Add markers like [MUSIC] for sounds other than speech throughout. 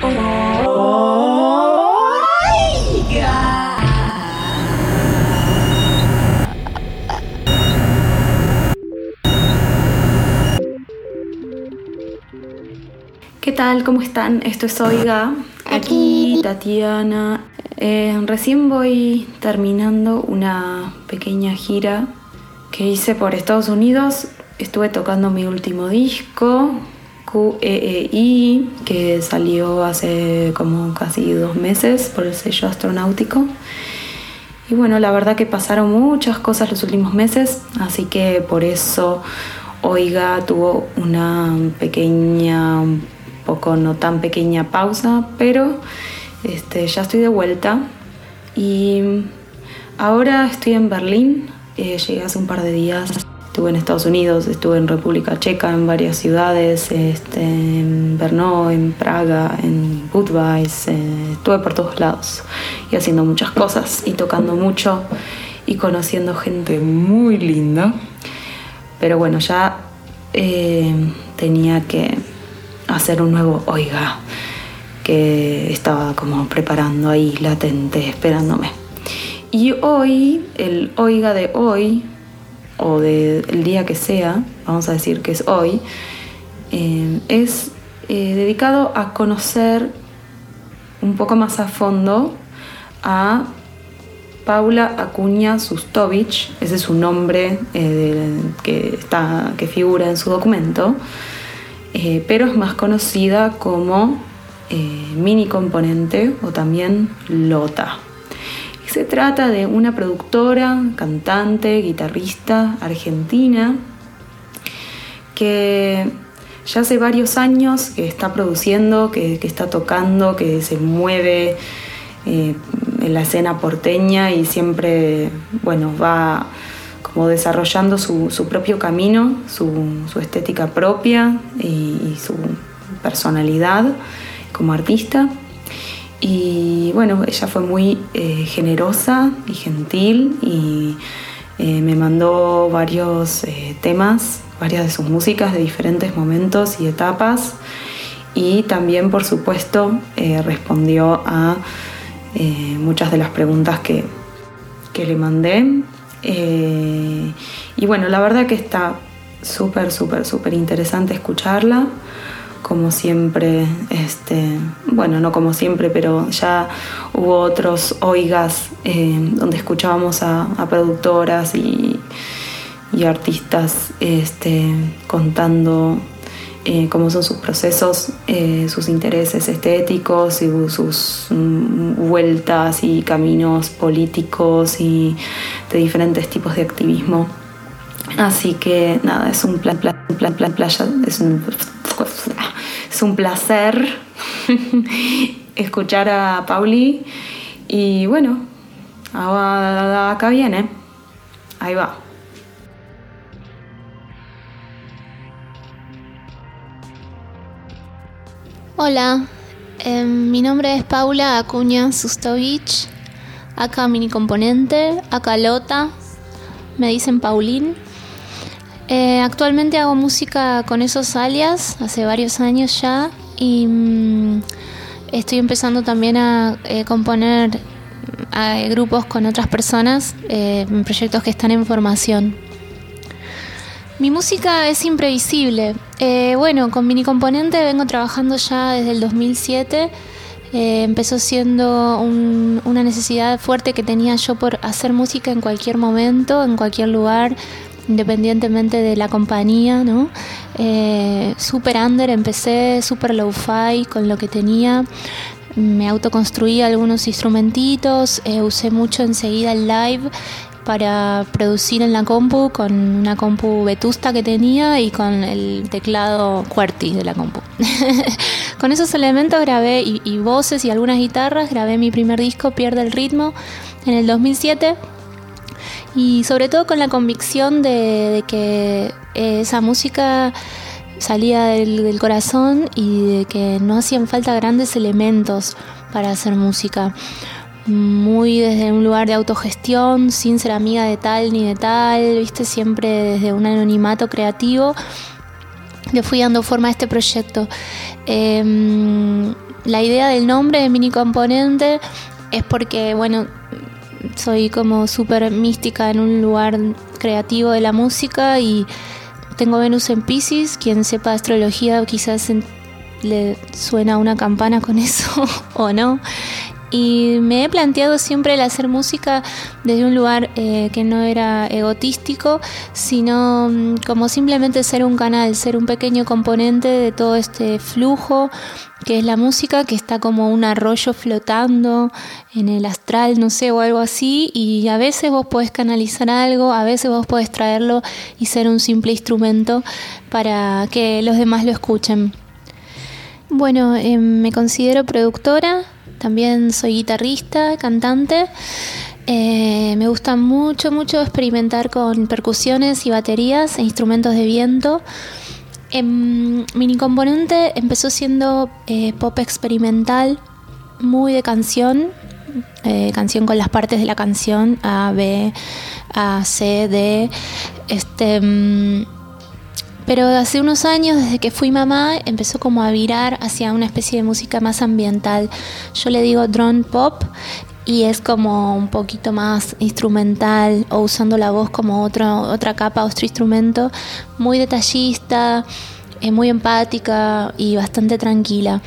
¿Qué tal? ¿Cómo están? Esto es Oiga. Aquí Tatiana. Eh, recién voy terminando una pequeña gira que hice por Estados Unidos. Estuve tocando mi último disco, QEEI, que salió hace como casi dos meses por el sello astronáutico. Y bueno, la verdad que pasaron muchas cosas los últimos meses, así que por eso Oiga tuvo una pequeña, un poco no tan pequeña pausa, pero este, ya estoy de vuelta. Y ahora estoy en Berlín, eh, llegué hace un par de días. Estuve en Estados Unidos, estuve en República Checa, en varias ciudades, este, en Brno, en Praga, en Budweis, eh, estuve por todos lados y haciendo muchas cosas y tocando mucho y conociendo gente muy linda. Pero bueno, ya eh, tenía que hacer un nuevo Oiga que estaba como preparando ahí, latente, esperándome. Y hoy, el Oiga de hoy, o del día que sea, vamos a decir que es hoy, eh, es eh, dedicado a conocer un poco más a fondo a Paula Acuña Sustovich, ese es su nombre eh, que, está, que figura en su documento, pero es más conocida como Mini Componente o también Lota. Se trata de una productora, cantante, guitarrista argentina que ya hace varios años que está produciendo, que, está tocando, que se mueve eh, en la escena porteña y siempre, bueno, va como desarrollando su, propio camino, su, estética propia y su personalidad como artista. Y bueno, ella fue muy eh, generosa y gentil y eh, me mandó varios eh, temas, varias de sus músicas de diferentes momentos y etapas. Y también, por supuesto, respondió a muchas de las preguntas que, que le mandé. y bueno, la verdad que está súper, súper, súper interesante escucharla como siempre, este, bueno, no como siempre, pero ya hubo otros oigas eh, donde escuchábamos a, productoras y, artistas este, contando eh, cómo son sus procesos, eh, sus intereses estéticos y sus mm, vueltas y caminos políticos y de diferentes tipos de activismo. Así que nada, es un plan, plan, plan, plan, playa, es un es un placer [LAUGHS] escuchar a Pauli y bueno, acá viene, ahí va. Hola, em, mi nombre es Paula Acuña Sustovich, acá mini componente, acá Lota, me dicen Paulín. Eh, actualmente hago música con esos alias hace varios años ya y mm, estoy empezando también a eh, componer grupos con otras personas eh, proyectos que están en formación. Mi música es imprevisible. bueno, con Mini Componente vengo trabajando ya desde el 2007. empezó siendo una necesidad fuerte que tenía yo por hacer música en cualquier momento, en cualquier lugar, independientemente de la compañía, ¿no? Eh, super under, empecé super low-fi con lo que tenía. Me autoconstruí algunos instrumentitos, eh, usé mucho enseguida el live para producir en la compu con una compu vetusta que tenía y con el teclado QWERTY de la compu. [LAUGHS] con esos elementos grabé y, y voces y algunas guitarras, grabé mi primer disco Pierde el ritmo en el 2007 y sobre todo con la convicción de, que eh, esa música salía del, corazón y de que no hacían falta grandes elementos para hacer música. Muy desde un lugar de autogestión, sin ser amiga de tal ni de tal, viste, siempre desde un anonimato creativo le fui dando forma a este proyecto. Em, la idea del nombre de mini componente es porque, bueno, soy como súper mística en un lugar creativo de la música y tengo Venus en Pisces, quien sepa astrología quizás le suena una campana con [LAUGHS] eso o no. Y me he planteado siempre el hacer música desde un lugar eh, que no era egotístico, sino mm, como simplemente ser un canal, ser un pequeño componente de todo este flujo que es la música, que está como un arroyo flotando en el astral, no sé, o algo así, y a veces vos podés canalizar algo, a veces vos podés traerlo y ser un simple instrumento para que los demás lo escuchen. Bueno, em, me considero productora, también soy guitarrista, cantante. Eh, me gusta mucho, mucho experimentar con percusiones y baterías e instrumentos de viento. En, em, Mini Componente empezó siendo eh, pop experimental, muy de canción, eh, canción con las partes de la canción A, B, A, C, D. Este, mm, pero hace unos años, desde que fui mamá, empezó como a virar hacia una especie de música más ambiental. Yo le digo drone pop y es como un poquito más instrumental o usando la voz como otro, otra capa, otro instrumento, muy detallista, eh, muy empática y bastante tranquila.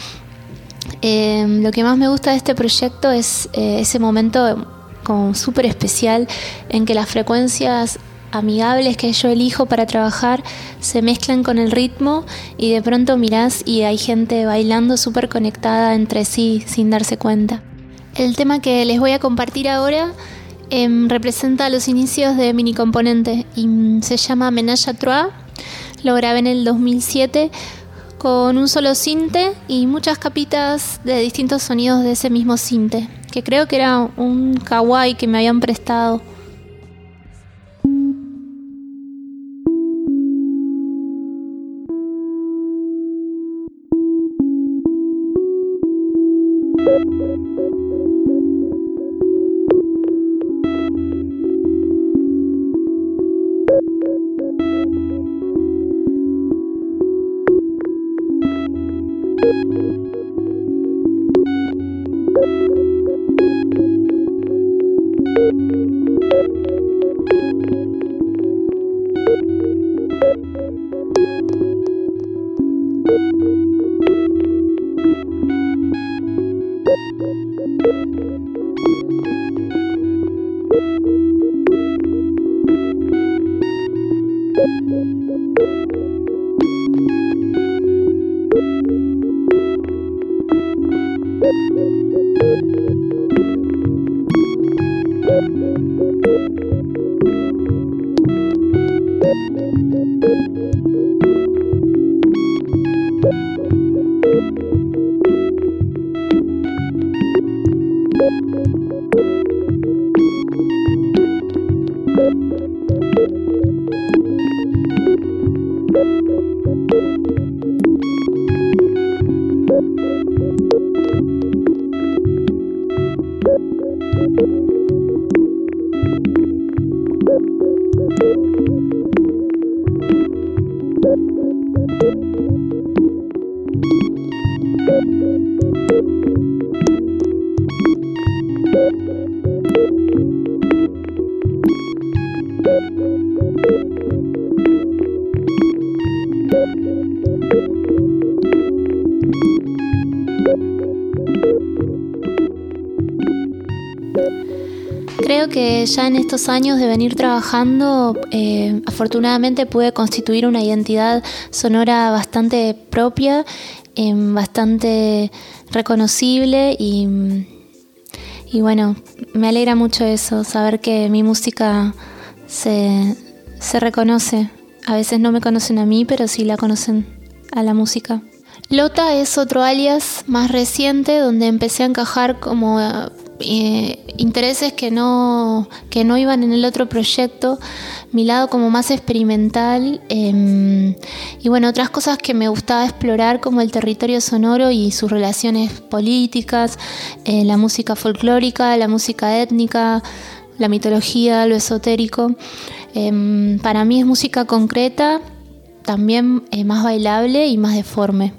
Eh, lo que más me gusta de este proyecto es eh, ese momento como súper especial en que las frecuencias amigables que yo elijo para trabajar se mezclan con el ritmo y de pronto mirás y hay gente bailando súper conectada entre sí sin darse cuenta. El tema que les voy a compartir ahora em, representa los inicios de Mini Componente y se llama Menage à Trois. Lo grabé en el 2007 con un solo cinte y muchas capitas de distintos sonidos de ese mismo cinte, que creo que era un kawaii que me habían prestado. Ya en estos años de venir trabajando, eh, afortunadamente pude constituir una identidad sonora bastante propia, em, bastante reconocible y, y, bueno, me alegra mucho eso, saber que mi música se, se reconoce. A veces no me conocen a mí, pero sí la conocen a la música. Lota es otro alias más reciente donde empecé a encajar como eh, intereses que no, que no iban en el otro proyecto, mi lado como más experimental em, y bueno, otras cosas que me gustaba explorar como el territorio sonoro y sus relaciones políticas, eh, la música folclórica, la música étnica, la mitología, lo esotérico. Em, para mí es música concreta, también eh, más bailable y más deforme.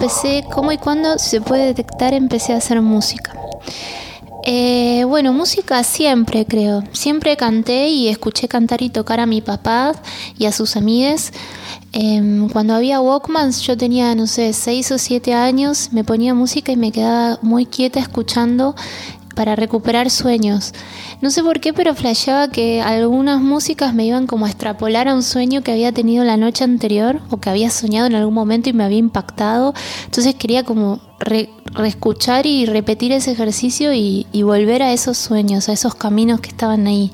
Empecé, cómo y cuándo se puede detectar, empecé a hacer música. Eh, bueno, música siempre creo. Siempre canté y escuché cantar y tocar a mi papá y a sus amigues. Em, cuando había Walkmans, yo tenía, no sé, 6 o 7 años, me ponía música y me quedaba muy quieta escuchando para recuperar sueños. No sé por qué, pero flasheaba que algunas músicas me iban como a extrapolar a un sueño que había tenido la noche anterior o que había soñado en algún momento y me había impactado. Entonces quería como reescuchar y repetir ese ejercicio y, volver a esos sueños, a esos caminos que estaban ahí.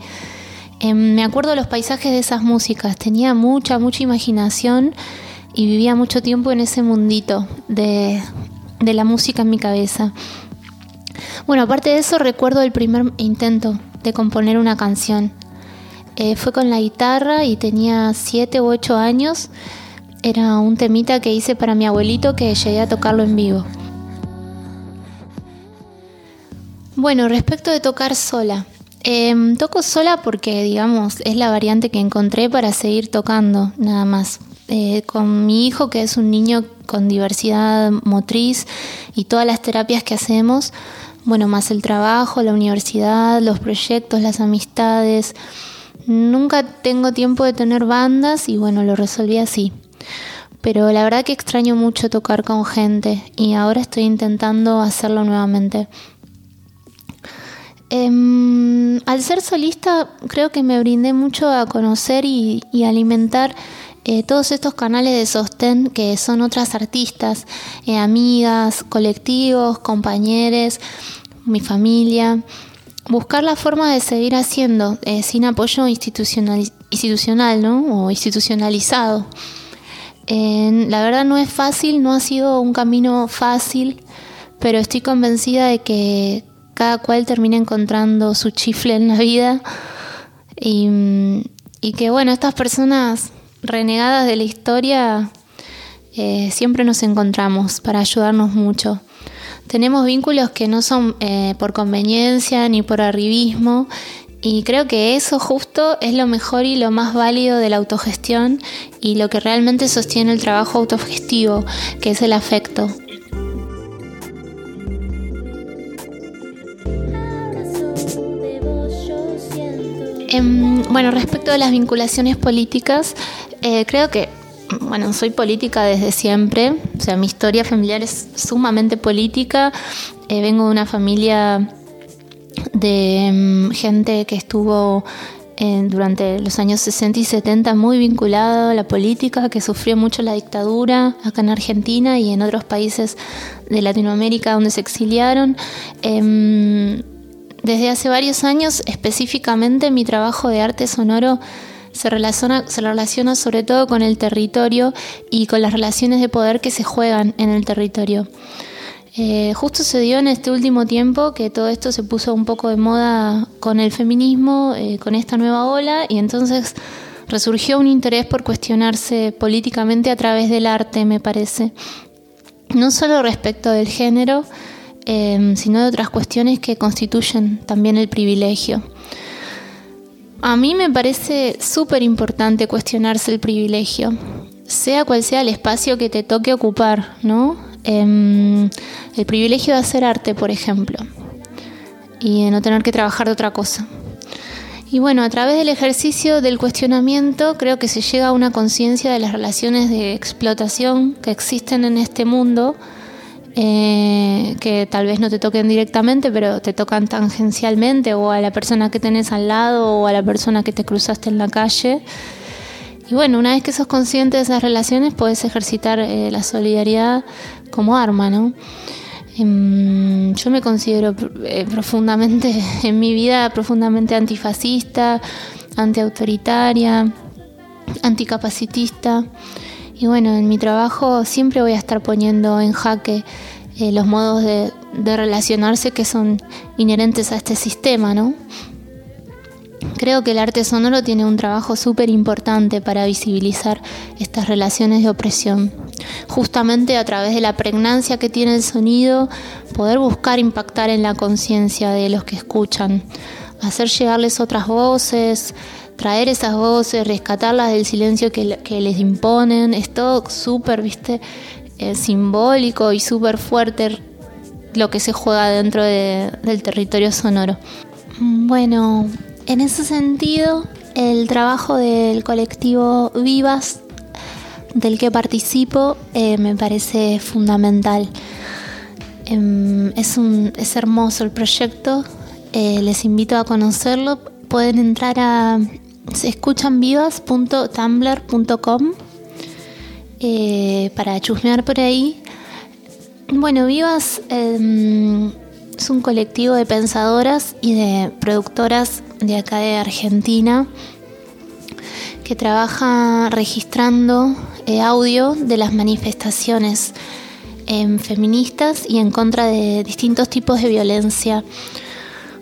Em, me acuerdo los paisajes de esas músicas, tenía mucha, mucha imaginación y vivía mucho tiempo en ese mundito de, de la música en mi cabeza. Bueno, aparte de eso, recuerdo el primer intento de componer una canción. Eh, fue con la guitarra y tenía 7 u 8 años. Era un temita que hice para mi abuelito que llegué a tocarlo en vivo. Bueno, respecto de tocar sola. Em, toco sola porque, digamos, es la variante que encontré para seguir tocando, nada más. Eh, con mi hijo, que es un niño con diversidad motriz y todas las terapias que hacemos, bueno, más el trabajo, la universidad, los proyectos, las amistades. Nunca tengo tiempo de tener bandas y bueno, lo resolví así. Pero la verdad que extraño mucho tocar con gente y ahora estoy intentando hacerlo nuevamente. Em, al ser solista creo que me brindé mucho a conocer y, alimentar eh, todos estos canales de sostén que son otras artistas, eh, amigas, colectivos, compañeros mi familia, buscar la forma de seguir haciendo eh, sin apoyo institucional, institucional ¿no? o institucionalizado. la verdad no es fácil, no ha sido un camino fácil, pero estoy convencida de que cada cual termina encontrando su chifle en la vida y, que bueno, estas personas renegadas de la historia eh, siempre nos encontramos para ayudarnos mucho tenemos vínculos que no son eh, por conveniencia ni por arribismo y creo que eso justo es lo mejor y lo más válido de la autogestión y lo que realmente sostiene el trabajo autogestivo, que es el afecto. Em, bueno, respecto a las vinculaciones políticas, eh, creo que bueno, soy política desde siempre, o sea, mi historia familiar es sumamente política, eh, vengo de una familia de mm, gente que estuvo eh, durante los años 60 y 70 muy vinculada a la política, que sufrió mucho la dictadura acá en Argentina y en otros países de Latinoamérica donde se exiliaron. Em, desde hace varios años, específicamente mi trabajo de arte sonoro se relaciona, se relaciona sobre todo con el territorio y con las relaciones de poder que se juegan en el territorio. Eh, justo se dio en este último tiempo que todo esto se puso un poco de moda con el feminismo, eh, con esta nueva ola, y entonces resurgió un interés por cuestionarse políticamente a través del arte, me parece. No solo respecto del género, eh, sino de otras cuestiones que constituyen también el privilegio. A mí me parece súper importante cuestionarse el privilegio, sea cual sea el espacio que te toque ocupar, ¿no? Em, el privilegio de hacer arte, por ejemplo, y de no tener que trabajar de otra cosa. Y bueno, a través del ejercicio del cuestionamiento creo que se llega a una conciencia de las relaciones de explotación que existen en este mundo eh, que tal vez no te toquen directamente, pero te tocan tangencialmente, o a la persona que tenés al lado, o a la persona que te cruzaste en la calle. Y bueno, una vez que sos consciente de esas relaciones, puedes ejercitar eh, la solidaridad como arma, ¿no? Em, yo me considero eh, profundamente, [LAUGHS] en mi vida, profundamente antifascista, antiautoritaria, anticapacitista. Y bueno, en mi trabajo siempre voy a estar poniendo en jaque eh, los modos de, relacionarse que son inherentes a este sistema, ¿no? Creo que el arte sonoro tiene un trabajo súper importante para visibilizar estas relaciones de opresión. Justamente a través de la pregnancia que tiene el sonido, poder buscar impactar en la conciencia de los que escuchan, hacer llegarles otras voces, traer esas voces, rescatarlas del silencio que, les imponen, es todo súper, viste, eh, simbólico y súper fuerte lo que se juega dentro del territorio sonoro. Bueno, en ese sentido, el trabajo del colectivo Vivas, del que participo, eh, me parece fundamental. Em, es, un, es hermoso el proyecto, eh, les invito a conocerlo. Pueden entrar a escuchanvivas.tumblr.com eh, para chusmear por ahí. Bueno, Vivas em, es un colectivo de pensadoras y de productoras de acá de Argentina que trabaja registrando eh, audio de las manifestaciones em, feministas y en contra de distintos tipos de violencia,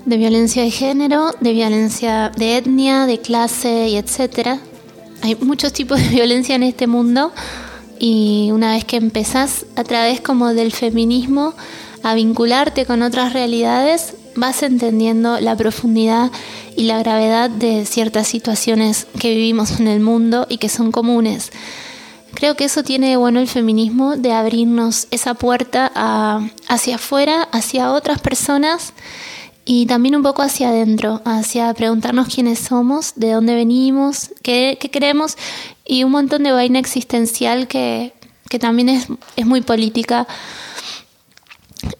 de violencia de género, de violencia de etnia, de clase y etcétera. Hay muchos tipos de [LAUGHS] violencia en este mundo y una vez que empezás a través como del feminismo a vincularte con otras realidades, vas entendiendo la profundidad y la gravedad de ciertas situaciones que vivimos en el mundo y que son comunes. Creo que eso tiene bueno el feminismo de abrirnos esa puerta hacia afuera, hacia otras personas y también un poco hacia adentro, hacia preguntarnos quiénes somos, de dónde venimos, qué, queremos y un montón de vaina existencial que, también es, muy política.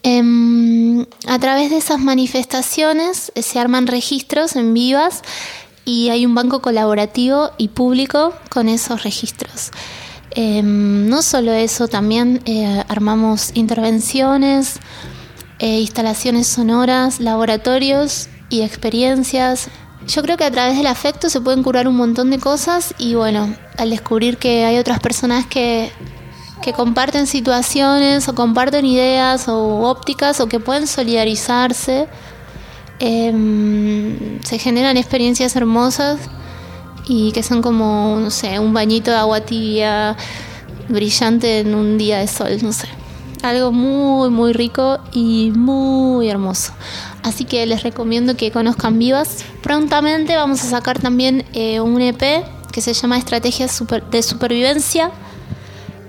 Em, a través de esas manifestaciones se arman registros en vivas y hay un banco colaborativo y público con esos registros. Em, no solo eso, también eh, armamos intervenciones, eh, instalaciones sonoras, laboratorios y experiencias. Yo creo que a través del afecto se pueden curar un montón de cosas y bueno, al descubrir que hay otras personas que, que comparten situaciones o comparten ideas o ópticas o que pueden solidarizarse, em, se generan experiencias hermosas y que son como, no sé, un bañito de agua tibia brillante en un día de sol, no sé algo muy, muy rico y muy hermoso. Así que les recomiendo que conozcan Vivas. Prontamente vamos a sacar también eh, un EP que se llama Estrategias de Supervivencia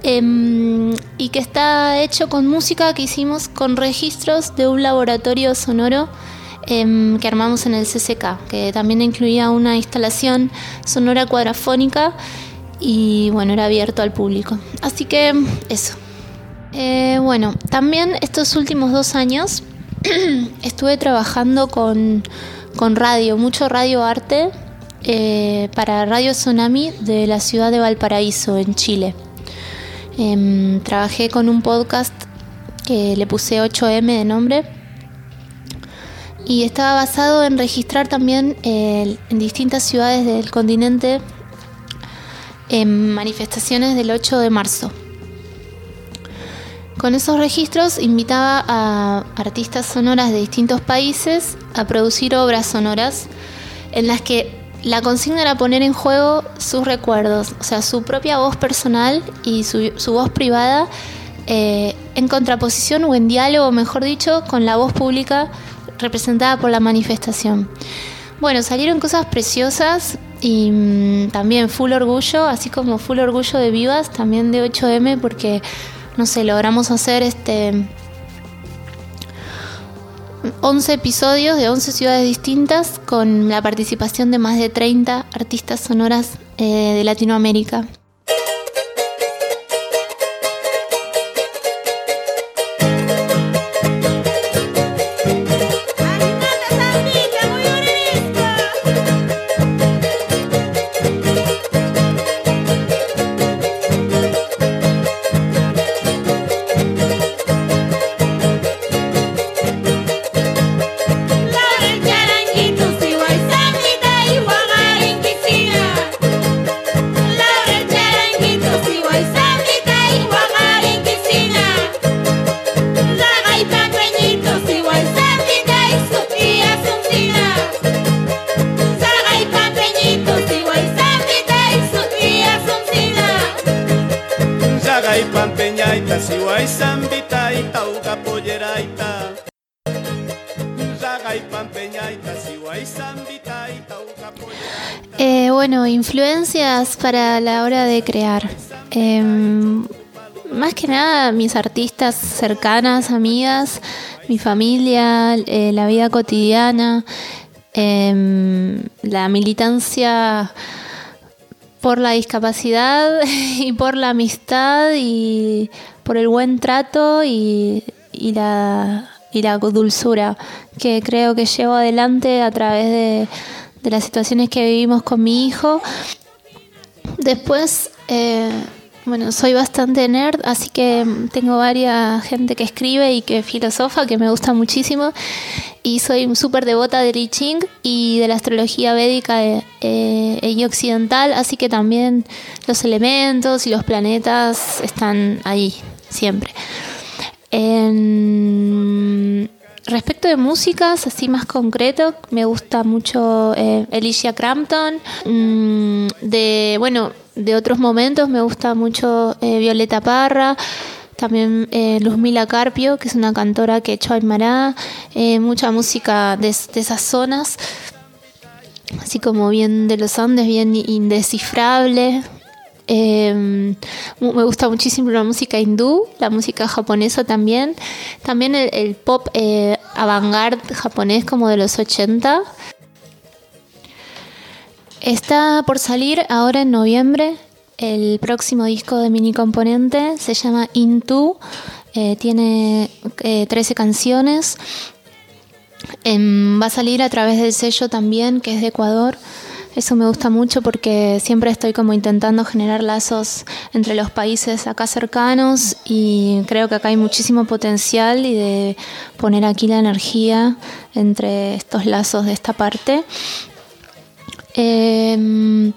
em, y que está hecho con música que hicimos con registros de un laboratorio sonoro em, que armamos en el CCK, que también incluía una instalación sonora cuadrafónica y bueno, era abierto al público. Así que eso. Eh, bueno, también estos últimos dos años [CLEARS THROAT] estuve trabajando con, radio, mucho radio arte, eh, para Radio Tsunami de la ciudad de Valparaíso, en Chile. Em, trabajé con un podcast que le puse 8M de nombre y estaba basado en registrar también en distintas ciudades del continente en manifestaciones del 8 de marzo. Con esos registros invitaba a artistas sonoras de distintos países a producir obras sonoras en las que la consigna era poner en juego sus recuerdos, o sea, su propia voz personal y su, voz privada eh, en contraposición o en diálogo, mejor dicho, con la voz pública representada por la manifestación. Bueno, salieron cosas preciosas y mm, también full orgullo, así como full orgullo de Vivas, también de 8M, porque no sé, logramos hacer este 11 episodios de 11 ciudades distintas con la participación de más de 30 artistas sonoras eh, de Latinoamérica. Para la hora de crear. Em, más que nada mis artistas cercanas, amigas, mi familia, eh, la vida cotidiana, em, la militancia por la discapacidad [LAUGHS] y por la amistad y por el buen trato y, y la y la dulzura que creo que llevo adelante a través de, las situaciones que vivimos con mi hijo. Después, eh, bueno, soy bastante nerd, así que tengo varias gente que escribe y que filosofa, que me gusta muchísimo. Y soy súper devota de I Ching y de la astrología védica eh, y occidental, así que también los elementos y los planetas están ahí, siempre. En... Respecto de músicas, así más concreto, me gusta mucho eh, Alicia Crampton. Mm, de, bueno, de otros momentos me gusta mucho eh, Violeta Parra. También eh, Luzmila Carpio, que es una cantora que echó Aymara. Eh, mucha música de, de esas zonas así como bien de los Andes, bien indescifrable, Em, me gusta muchísimo la música hindú, la música japonesa también. También el, pop eh, avant-garde japonés como de los 80. Está por salir ahora en noviembre el próximo disco de Mini Componente. Se llama Into. Eh, tiene 13 eh, canciones. Em, va a salir a través del sello también, que es de Ecuador. Eso me gusta mucho porque siempre estoy como intentando generar lazos entre los países acá cercanos y creo que acá hay muchísimo potencial y de poner aquí la energía entre estos lazos de esta parte. Em,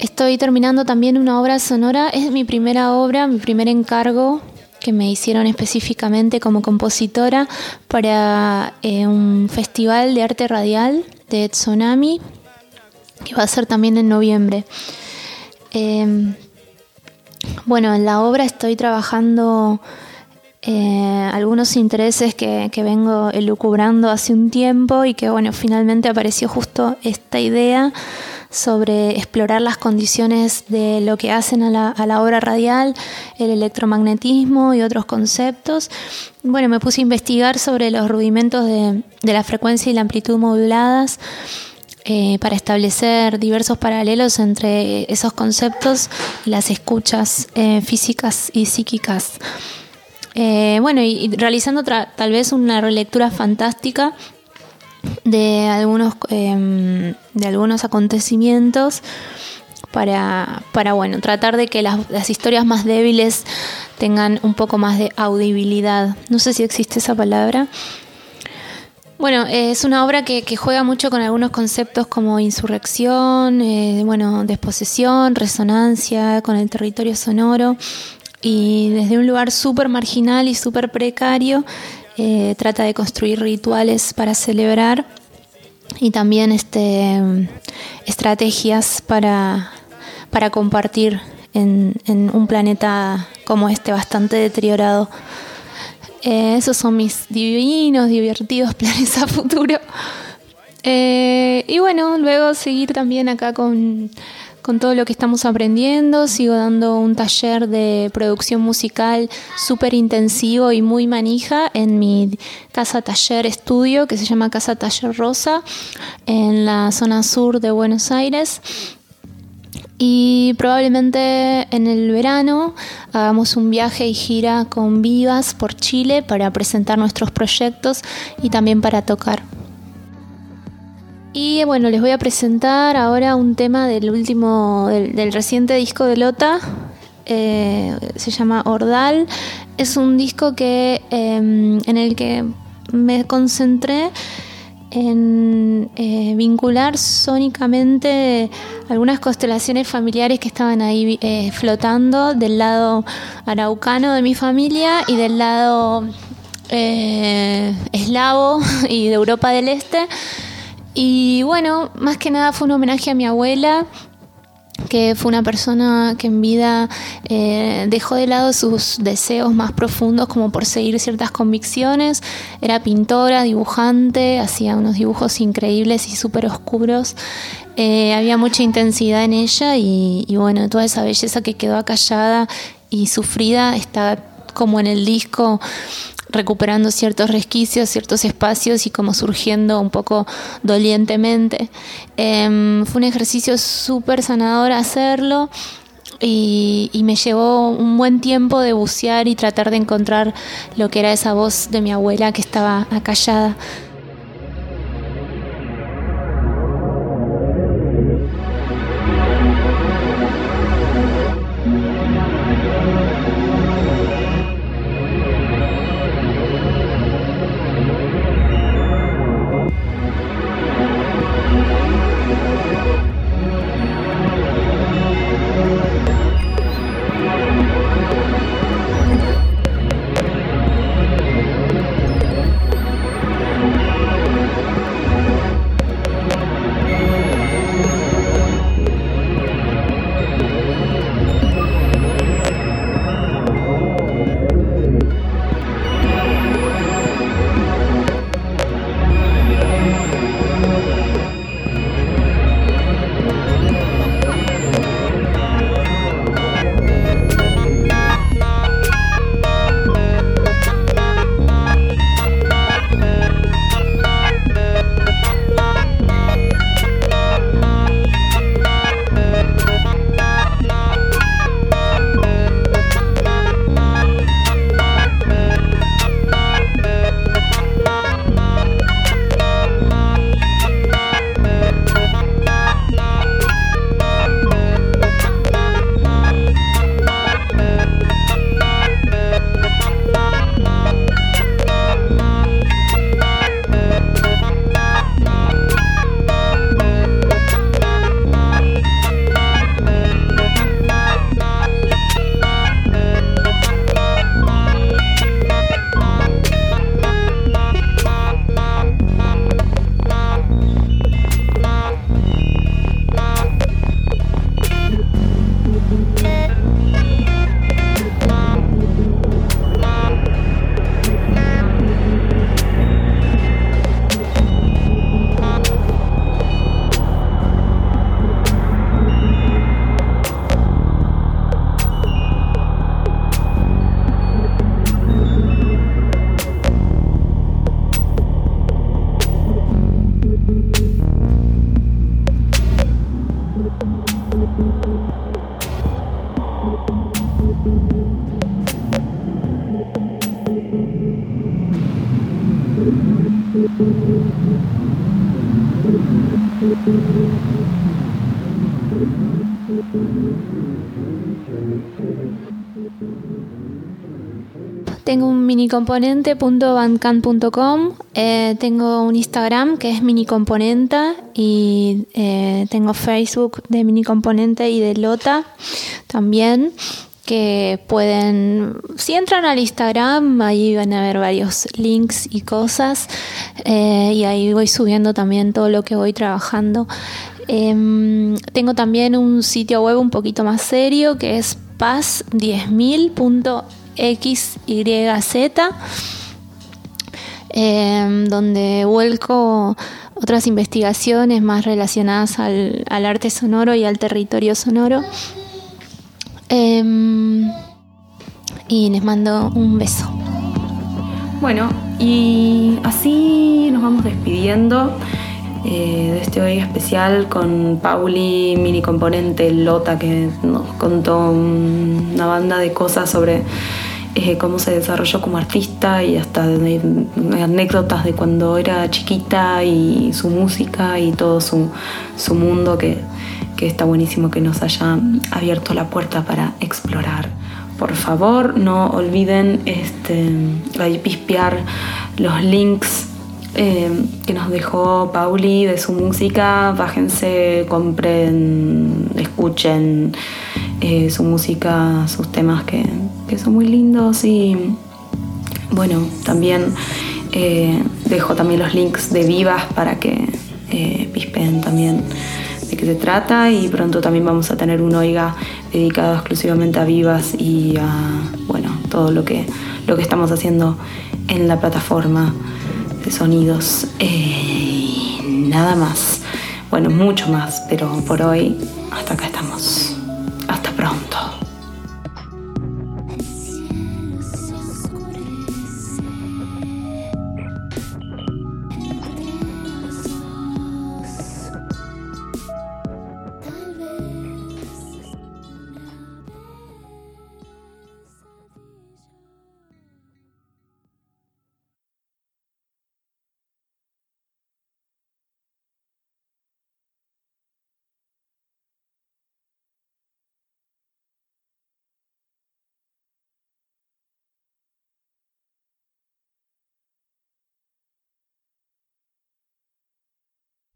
estoy terminando también una obra sonora, es mi primera obra, mi primer encargo que me hicieron específicamente como compositora para eh, un festival de arte radial de Tsunami que va a ser también en noviembre. Em, bueno, en la obra estoy trabajando eh, algunos intereses que, que, vengo elucubrando hace un tiempo y que bueno, finalmente apareció justo esta idea sobre explorar las condiciones de lo que hacen a la, a la obra radial, el electromagnetismo y otros conceptos. Bueno, me puse a investigar sobre los rudimentos de, de la frecuencia y la amplitud moduladas eh, para establecer diversos paralelos entre esos conceptos y las escuchas eh, físicas y psíquicas. Eh, bueno, y, realizando tal vez una relectura fantástica de algunos, em, de algunos acontecimientos para, para bueno, tratar de que las historias más débiles tengan un poco más de audibilidad. No sé si existe esa palabra. Bueno, es una obra que, juega mucho con algunos conceptos como insurrección, eh, bueno, desposesión, resonancia con el territorio sonoro y desde un lugar súper marginal y súper precario eh, trata de construir rituales para celebrar y también este, estrategias para, para compartir en, en un planeta como este bastante deteriorado. Eh, esos son mis divinos, divertidos [LAUGHS] planes a futuro. Eh, y bueno, luego seguir también acá con, todo lo que estamos aprendiendo. Sigo dando un taller de producción musical súper intensivo y muy manija en mi casa taller estudio que se llama Casa Taller Rosa en la zona sur de Buenos Aires y probablemente en el verano hagamos un viaje y gira con Vivas por Chile para presentar nuestros proyectos y también para tocar. Y bueno, les voy a presentar ahora un tema del último, del, reciente disco de Lota, eh, se llama Ordal. Es un disco que, em, en el que me concentré en eh, vincular sónicamente algunas constelaciones familiares que estaban ahí eh, flotando del lado araucano de mi familia y del lado eh, eslavo [LAUGHS] y de Europa del Este. Y bueno, más que nada fue un homenaje a mi abuela que fue una persona que en vida eh, dejó de lado sus deseos más profundos como por seguir ciertas convicciones. Era pintora, dibujante, hacía unos dibujos increíbles y súper oscuros. Eh, había mucha intensidad en ella y, bueno, toda esa belleza que quedó acallada y sufrida está como en el disco recuperando ciertos resquicios, ciertos espacios y como surgiendo un poco dolientemente. Em, fue un ejercicio súper sanador hacerlo. Y, y, me llevó un buen tiempo de bucear y tratar de encontrar lo que era esa voz de mi abuela que estaba acallada. Tengo un minicomponente.bandcamp.com, eh, tengo un Instagram que es minicomponenta y eh, tengo Facebook de minicomponente y de Lota también que pueden, si entran al Instagram, ahí van a ver varios links y cosas eh, y ahí voy subiendo también todo lo que voy trabajando. Em, tengo también un sitio web un poquito más serio que es paz10000.com XYZ, em, donde vuelco otras investigaciones más relacionadas al, arte sonoro y al territorio sonoro. Em, y les mando un beso. Bueno, y así nos vamos despidiendo eh, de este hoy especial con Pauli, mini componente Lota, que nos contó una banda de cosas sobre eh, cómo se desarrolló como artista y hasta anécdotas de cuando era chiquita y su música y todo su, mundo que, está buenísimo que nos haya abierto la puerta para explorar. Por favor, no olviden este, pispear los links eh, que nos dejó Pauli de su música. Bájense, compren, escuchen eh, su música, sus temas que, que son muy lindos. Y bueno, también eh, dejo también los links de Vivas para que pispen también de qué se trata. Y pronto también vamos a tener un Oiga dedicado exclusivamente a Vivas y a bueno, todo lo que, lo que estamos haciendo en la plataforma sonidos. Eh, nada más, bueno, mucho más, pero por hoy hasta acá estamos.